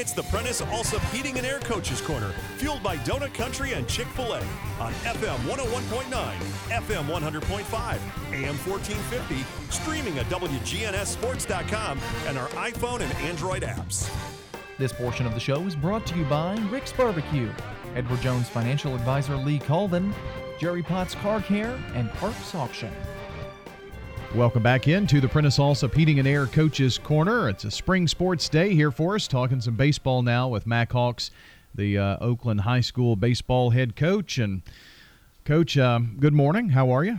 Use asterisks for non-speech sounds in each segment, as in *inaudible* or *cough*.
It's the Prentice Allsup Heating and Air Coaches Corner, fueled by Donut Country and Chick oh fil A on FM 101.9, FM 100.5, AM 1450, streaming at WGNSSports.com and our iPhone and Android apps. This portion of the show is brought to you by Rick's Barbecue, Edward Jones Financial Advisor Lee Colvin, Jerry Potts Car Care, and Parks Auction. Welcome back into the Prentice Allsup Heating and Air Coaches Corner. It's a spring sports day here for us, talking some baseball now with Mac Hawks, the uh, Oakland High School baseball head coach. And, Coach, uh, good morning. How are you?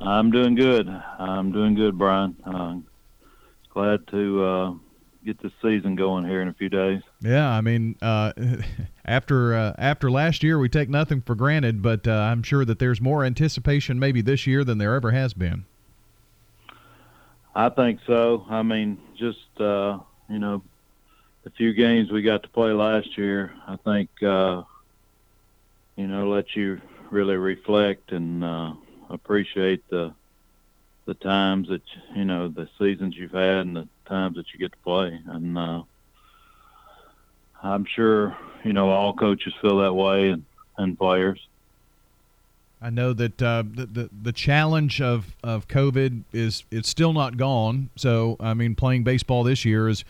I'm doing good. I'm doing good, Brian. Uh, glad to uh, get this season going here in a few days. Yeah, I mean, uh, *laughs* after uh, after last year, we take nothing for granted, but uh, I'm sure that there's more anticipation maybe this year than there ever has been. I think so. I mean, just uh, you know, the few games we got to play last year, I think uh, you know let you really reflect and uh, appreciate the the times that you know the seasons you've had and the times that you get to play and uh I'm sure you know all coaches feel that way and, and players I know that uh, the, the the challenge of, of COVID is it's still not gone. So I mean, playing baseball this year is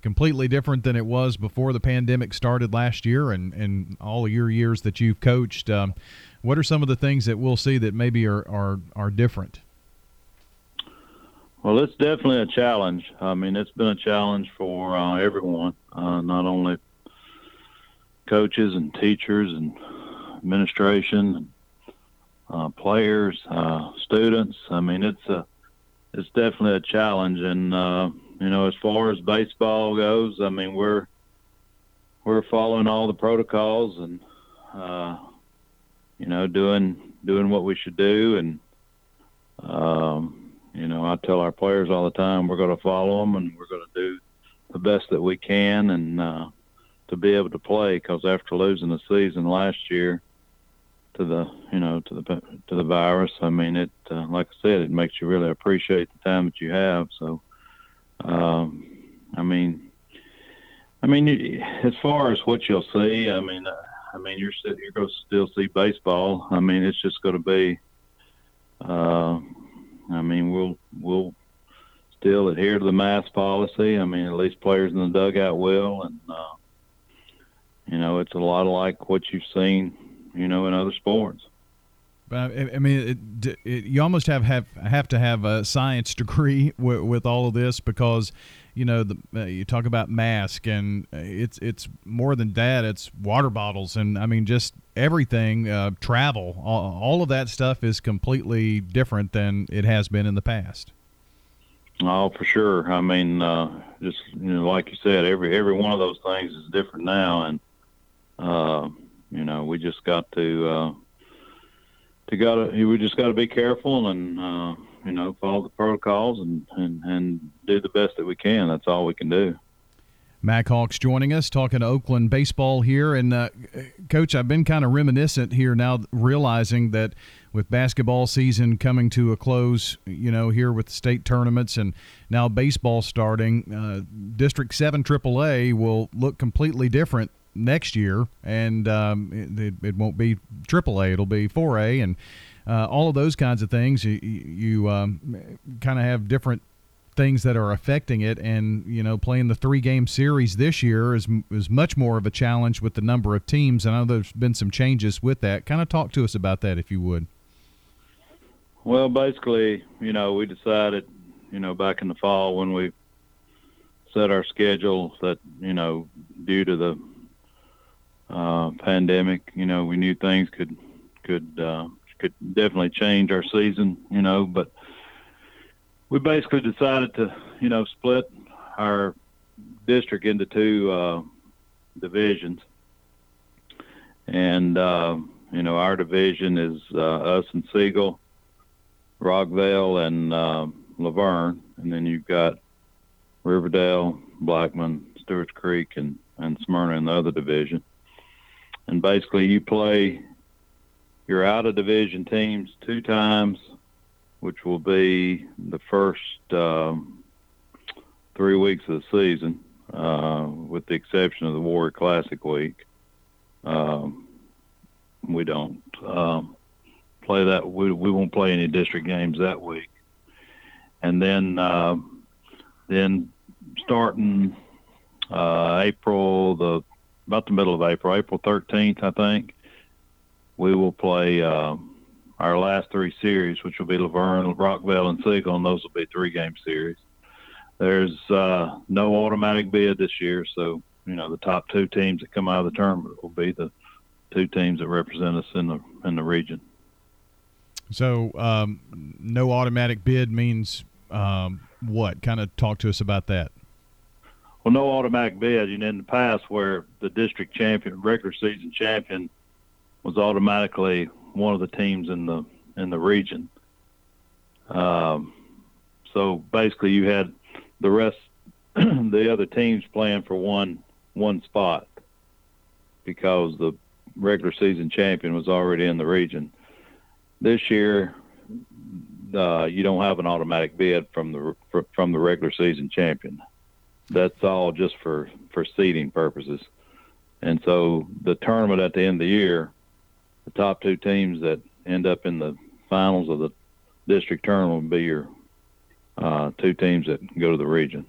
completely different than it was before the pandemic started last year, and, and all your years that you've coached. Um, what are some of the things that we'll see that maybe are are, are different? Well, it's definitely a challenge. I mean, it's been a challenge for uh, everyone, uh, not only coaches and teachers and administration uh, players, uh, students. I mean, it's a it's definitely a challenge. And uh, you know, as far as baseball goes, I mean, we're we're following all the protocols and uh, you know doing doing what we should do and um, you know, I tell our players all the time we're going to follow them and we're going to do the best that we can and uh, to be able to play. Because after losing the season last year to the you know to the to the virus, I mean it. Uh, like I said, it makes you really appreciate the time that you have. So, um, I mean, I mean, as far as what you'll see, I mean, uh, I mean, you're you're going to still see baseball. I mean, it's just going to be. Uh, I mean, we'll we'll still adhere to the mask policy. I mean, at least players in the dugout will, and uh, you know, it's a lot like what you've seen, you know, in other sports. But I mean, it, it, you almost have, have have to have a science *laughs* degree with, with all of this because, you know, the, uh, you talk about mask and it's it's more than that. It's water bottles and I mean just everything. Uh, travel, all, all, of that stuff is completely different than it has been in the past. Oh, for sure. I mean, uh, just you know, like you said, every every one of those things is different now, and uh, you know, we just got to uh, to got to we just got to be careful and uh, you know follow the protocols and, and and do the best that we can. That's all we can do. Mac Hawks joining us, talking to Oakland baseball here. And, uh, Coach, I've been kind of reminiscent here now, realizing that with basketball season coming to a close, you know, here with the state tournaments and now baseball starting, uh, District 7 AAA will look completely different next year, and um, it, it, won't be AAA; it'll be 4A, and uh, all of those kinds of things. You, you um, kind of have different things that are affecting it, and you know, playing the three-game series this year is is much more of a challenge with the number of teams. And I know there's been some changes with that. Kind of talk to us about that, if you would. Well, basically, you know, we decided, you know, back in the fall when we set our schedule that, you know, due to the uh, pandemic. You know, we knew things could could uh, could definitely change our season. You know, but we basically decided to you know split our district into two uh, divisions, and uh, you know our division is uh, us and Siegel, Rockvale, and La Vergne, and then you've got Riverdale, Blackman, Stewart's Creek, and and Smyrna in the other division and basically you play your out of division teams two times, which will be the first um, three weeks of the season. uh, with the exception of the Warrior Classic week. Um, we don't um, play that. We, we won't play any district games that week, and then uh, then starting uh, April the about the middle of April, April 13th, I think, we will play uh, our last three series, which will be La Rockville, and Siegel, and those will be three game series. There's uh, no automatic bid this year, so you know the top two teams that come out of the tournament will be the two teams that represent us in the in the region. So, um, no automatic bid means um, what? Kind of talk to us about that. Well, no automatic bid. You know, in the past, where the district champion, regular season champion, was automatically one of the teams in the in the region. Um, so basically, you had the rest, *clears throat* the other teams playing for one one spot because the regular season champion was already in the region. This year, uh, you don't have an automatic bid from the from the regular season champion. That's all just for for seeding purposes. And so the tournament at the end of the year, the top two teams that end up in the finals of the district tournament will be your uh, two teams that go to the region.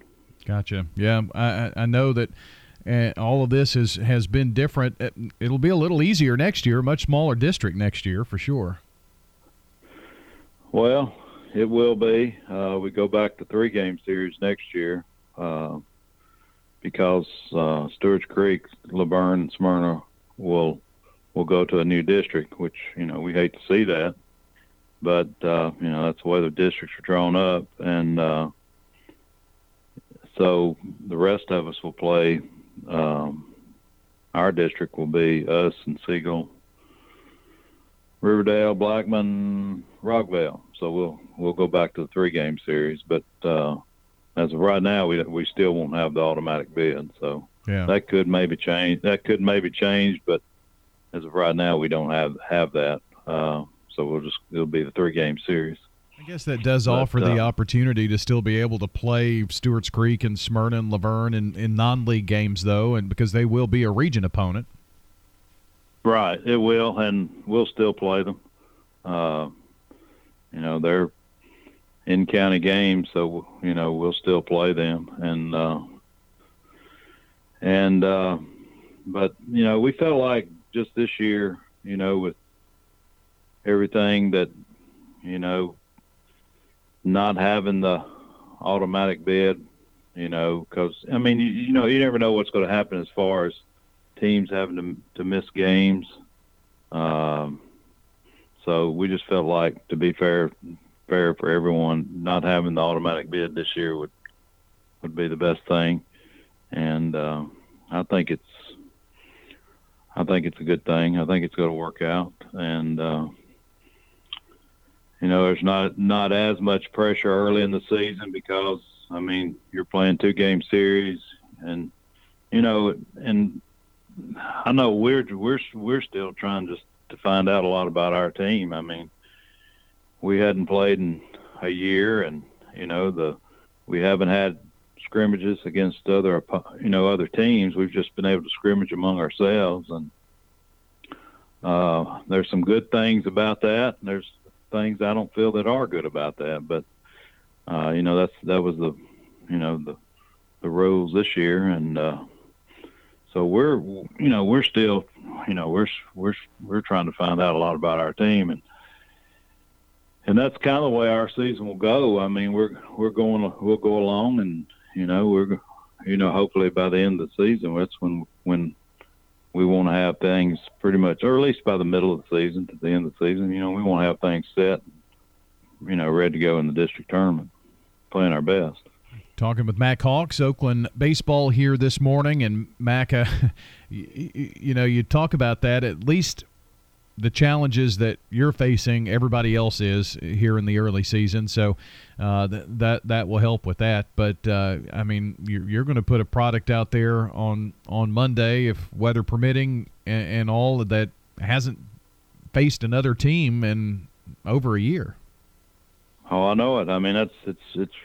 Gotcha. Yeah, I, I know that uh, all of this has has been different. It'll be a little easier next year, much smaller district next year for sure. Well, it will be. Uh, we go back to three game series next year uh, because uh, Stewart's Creek, La Vergne, and Smyrna will will go to a new district, which you know we hate to see that but uh, you know that's the way the districts are drawn up, and uh, so the rest of us will play. Um, our district will be us and Siegel, Riverdale, Blackman, Rockvale. So we'll we'll go back to the three game series, but uh, as of right now, we we still won't have the automatic bid. So yeah. that could maybe change. That could maybe change, but as of right now, we don't have have that. Uh, so we'll just it'll be the three game series. I guess that does but, offer the uh, opportunity to still be able to play Stewart's Creek and Smyrna and La Vergne in, in non-league games, though, and because they will be a region opponent. Right, it will, and we'll still play them. Uh, you know, they're in county games, so you know we'll still play them, and uh, and uh, but you know we felt like just this year, you know, with everything that you know not having the automatic bid you know because i mean you, you know you never know what's going to happen as far as teams having to, to miss games. Um, so we just felt like to be fair fair for everyone. Not having the automatic bid this year would would be the best thing. And uh, i think it's i think it's a good thing. I think it's going to work out. And uh, you know, there's not not as much pressure early in the season because I mean you're playing two game series, and you know, and I know we're we're we're still trying just to find out a lot about our team. I mean, we hadn't played in a year, and you know the we haven't had scrimmages against other you know other teams. We've just been able to scrimmage among ourselves, and uh, there's some good things about that. And there's things I don't feel that are good about that. But uh, you know, that's that was the you know the the rules this year, and uh, so we're you know we're still you know we're we're we're trying to find out a lot about our team and. And that's kind of the way our season will go. I mean, we're we're going we'll go along, and you know we're you know hopefully by the end of the season that's when when we want to have things pretty much, or at least by the middle of the season to the end of the season. You know, we want to have things set, you know, ready to go in the district tournament, playing our best. Talking with Mac Hawks, Oakland baseball here this morning, and Mac, *laughs* uh, you, you know, you talk about that at least the challenges that you're facing, everybody else is here in the early season. So uh, th- that that will help with that. But uh, I mean, you're, you're going to put a product out there on on Monday, if weather permitting, and, and, all that hasn't faced another team in over a year. Oh, I know it. I mean, that's it's it's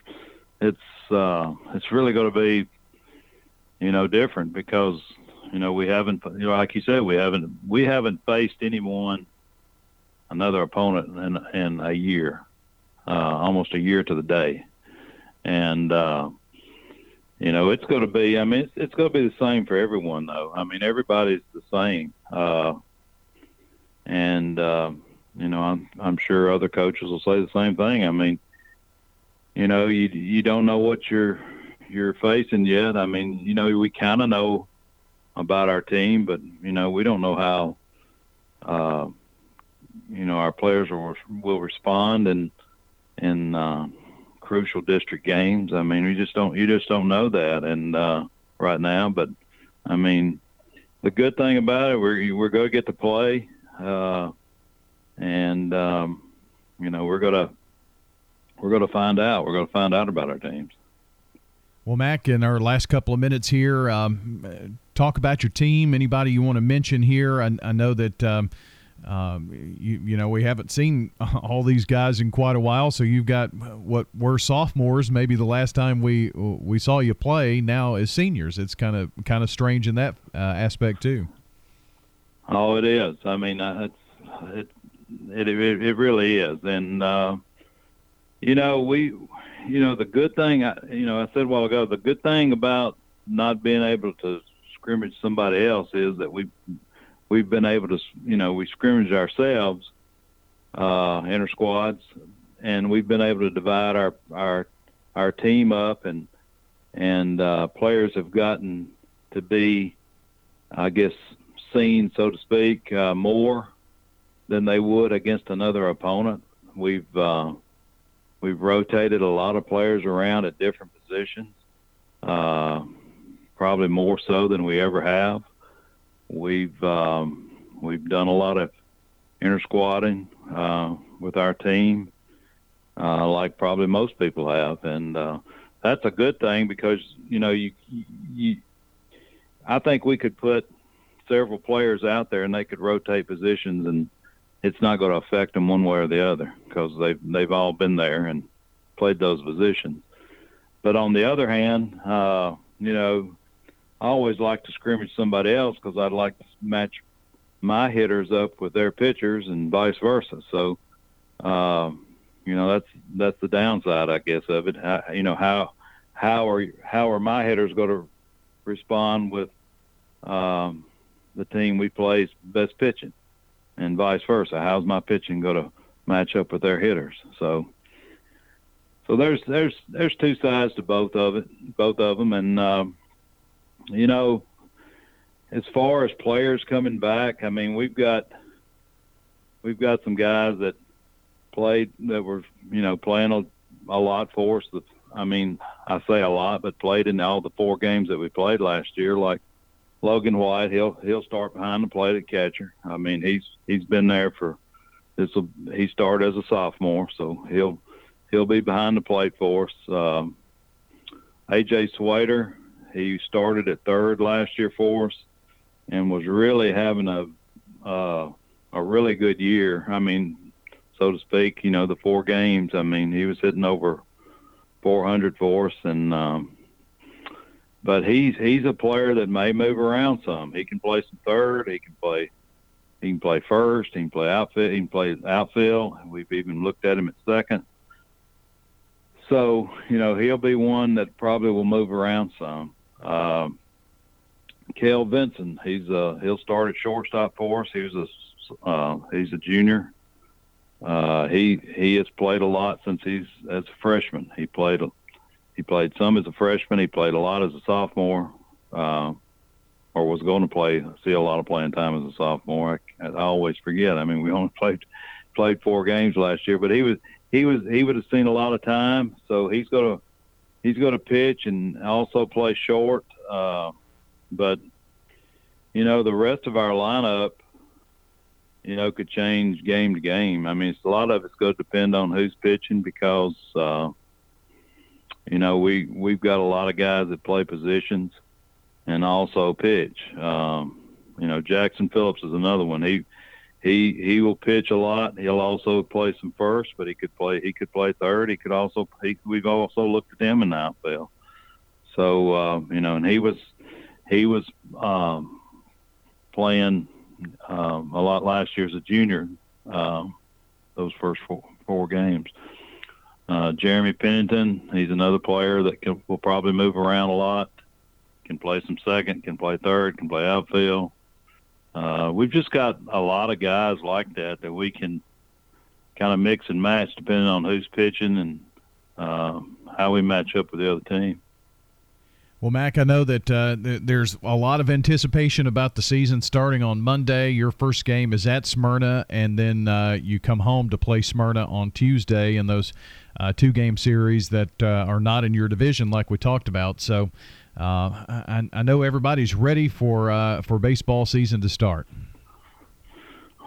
it's uh, it's really going to be you know, different because you know we haven't, you know, like you said, we haven't we haven't faced anyone another opponent in in a year, uh, almost a year to the day, and. Uh, you know, it's going to be. I mean, it's, it's going to be the same for everyone, though. I mean, everybody's the same, uh, and uh, you know, I'm I'm sure other coaches will say the same thing. I mean, you know, you you don't know what you're you're facing yet. I mean, you know, we kind of know about our team, but you know, we don't know how. Uh, you know, our players will will respond in in Uh, crucial district games. I mean, you just don't you just don't know that, and uh, right now. But I mean, the good thing about it, we're we're going to get to play, uh, and um, you know we're gonna we're gonna find out. We're gonna find out about our teams. Well, Mac, in our last couple of minutes here, um, talk about your team. Anybody you want to mention here? I, I know that. Um, um, you, you know, we haven't seen *laughs* all these guys in quite a while, so you've got what were sophomores. Maybe the last time we we saw you play now as seniors. It's kind of kind of strange in that uh, aspect too. Oh, it is. I mean, uh, it's it, it it really is, and uh, you know we, you know, the good thing. I, you know, I said a while ago, the good thing about not being able to scrimmage somebody else is that we we've been able to, you know, we scrimmage ourselves, uh, inter squads, and we've been able to divide our our our team up, and and uh, players have gotten to be, I guess, seen so to speak, uh, more than they would against another opponent. We've uh, we've rotated a lot of players around at different positions, uh, probably more so than we ever have. We've um, we've done a lot of inter squatting uh, with our team, uh, like probably most people have, and uh, that's a good thing because you know you you. I think we could put several players out there and they could rotate positions and it's not going to affect them one way or the other because they've they've all been there and played those positions. But on the other hand, uh, you know, I always like to scrimmage somebody else because I'd like to match my hitters up with their pitchers and vice versa. So, uh, you know, that's that's the downside, I guess, of it. How, you know, how how are how are my hitters going to respond with um, the team we play's best pitching, and vice versa? How's my pitching going to match up with their hitters? So, so there's there's there's two sides to both of it, both of them, and. Um, you know, as far as players coming back, I mean, we've got we've got some guys that played that were you know playing a, a lot for us. I mean, I say a lot, but played in all the four games that we played last year. Like Logan White, he'll he'll start behind the plate at catcher. I mean, he's he's been there for this. He started as a sophomore, so he'll he'll be behind the plate for us. Um, AJ Swader, he started at third last year for us, and was really having a uh, a really good year. I mean, so to speak. You know, the four games. I mean, he was hitting over 400 for us, and um, but he's he's a player that may move around some. He can play some third. He can play. He can play first. He can play outfield. He can play outfield. We've even looked at him at second. So you know he'll be one that probably will move around some. Um, Kel Vinson, he's uh he'll start at shortstop for us. He was a uh, he's a junior. Uh, he he has played a lot since he's as a freshman. He played he played some as a freshman. He played a lot as a sophomore, uh, or was going to play see a lot of playing time as a sophomore. I, I always forget. I mean, we *laughs* only played played four games last year, but he was he was he would have seen a lot of time. So he's to he's to pitch and also play short. Uh, but you know, the rest of our lineup, you know, could change game to game. I mean, it's a lot of it's going to depend on who's pitching because, uh, you know, we we've got a lot of guys that play positions and also pitch. Um, you know, Jackson Phillips is another one. He he he will pitch a lot. He'll also play some first, but he could play he could play third. He could also he, we've also looked at him in the outfield. So uh, you know, and he was he was um, playing um, a lot last year as a junior. Um, those first four, four games. Uh, Jeremy Pennington, he's another player that can, will probably move around a lot. Can play some second, can play third, can play outfield. Uh, we've just got a lot of guys like that that we can kind of mix and match depending on who's pitching and uh, how we match up with the other team. Well, Mac, I know that uh, th- there's a lot of anticipation about the season starting on Monday. Your first game is at Smyrna, and then uh, you come home to play Smyrna on Tuesday in those uh, two game series that uh, are not in your division, like we talked about. So uh, I, I, know everybody's ready for uh, for baseball season to start.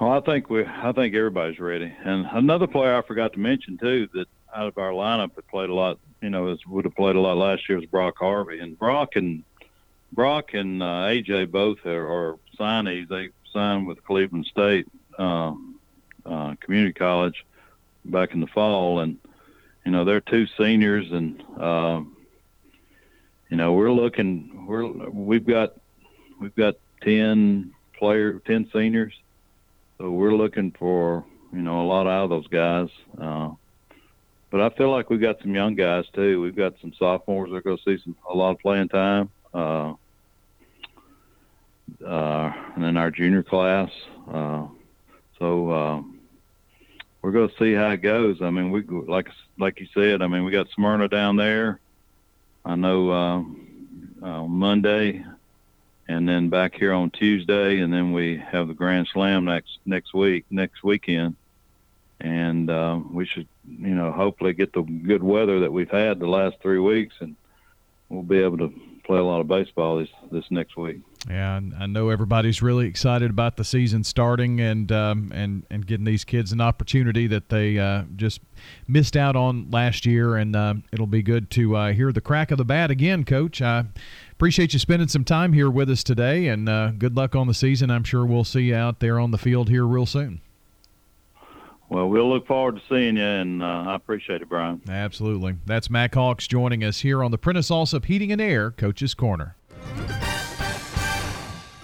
Well, I think we, I think everybody's ready. And another player I forgot to mention too that out of our lineup that played a lot you know, would have played a lot last year was Brock Harvey, and Brock and Brock and uh, AJ both are, are signees. They signed with Cleveland State um, uh, Community College back in the fall, and you know they're two seniors, and um, you know we're looking. We're we've got we've got ten player, ten seniors, so we're looking for you know a lot out of those guys. But I feel like we've got some young guys too. We've got some sophomores that are going to see some a lot of playing time. Uh, uh, and in our junior class, uh, so uh, we're going to see how it goes. I mean, we like like you said. I mean, we got Smyrna down there. I know uh, uh, Monday, and then back here on Tuesday, and then we have the Grand Slam next next week, next weekend, and uh, we should you know, hopefully get the good weather that we've had the last three weeks, and we'll be able to play a lot of baseball this this next week. Yeah, I know everybody's really excited about the season starting and um, and and getting these kids an opportunity that they uh, just missed out on last year, and uh, it'll be good to uh, hear the crack of the bat again, Coach. I appreciate you spending some time here with us today, and uh, good luck on the season. I'm sure we'll see you out there on the field here real soon. Well, we'll look forward to seeing you, and uh, I appreciate it, Brian. Absolutely. That's Mac Hawks joining us here on the Prentice Allsup Heating and Air Coach's Corner.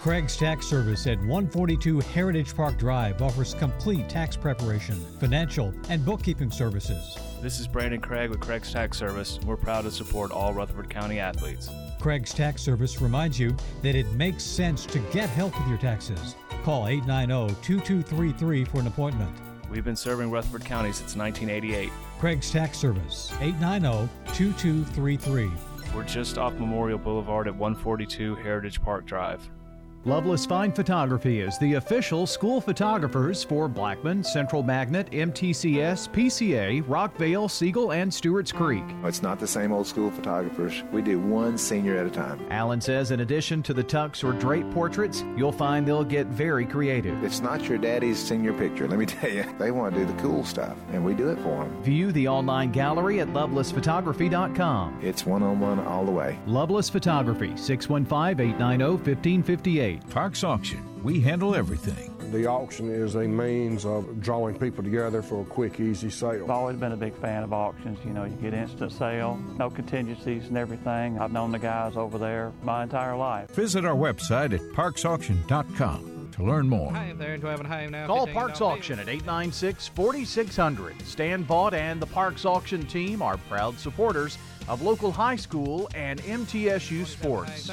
Craig's Tax Service at 142 Heritage Park Drive offers complete tax preparation, financial, and bookkeeping services. This is Brandon Craig with Craig's Tax Service. We're proud to support all Rutherford County athletes. Craig's Tax Service reminds you that it makes sense to get help with your taxes. Call 890 2233 for an appointment. We've been serving Rutherford County since 1988. Craig's Tax Service, 890 2233. We're just off Memorial Boulevard at 142 Heritage Park Drive. Loveless Fine Photography is the official school photographers for Blackman, Central Magnet, MTCS, PCA, Rockvale, Siegel, and Stewart's Creek. It's not the same old school photographers. We do one senior at a time. Allen says in addition to the tux or drape portraits, you'll find they'll get very creative. It's not your daddy's senior picture, let me *laughs* tell you. They want to do the cool stuff, and we do it for them. View the online gallery at lovelessphotography.com. It's one on one all the way. Loveless Photography, 615 890 1558. Parks Auction. We handle everything. The auction is a means of drawing people together for a quick, easy sale. I've always been a big fan of auctions. You know, you get instant sale, no contingencies and everything. I've known the guys over there my entire life. Visit our website at parksauction.com to learn more. Hi there, into Heaven Home now. Call Parks Auction at 896 4600. Stan Vaught and the Parks Auction team are proud supporters of local high school and MTSU sports.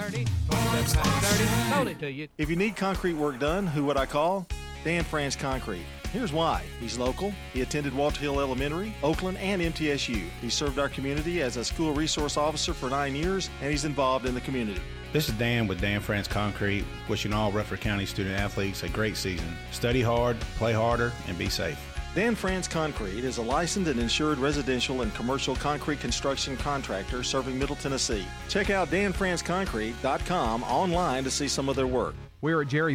If you need concrete work done, who would I call? Dan France Concrete. Here's why. He's local. He attended Walter Hill Elementary, Oakland, and MTSU. He served our community as a school resource officer for nine years, and he's involved in the community. This is Dan with Dan France Concrete, wishing all Rutherford County student athletes a great season. Study hard, play harder, and be safe. Dan France Concrete is a licensed and insured residential and commercial concrete construction contractor serving Middle Tennessee. Check out danfranceconcrete.com online to see some of their work. We're at Jerry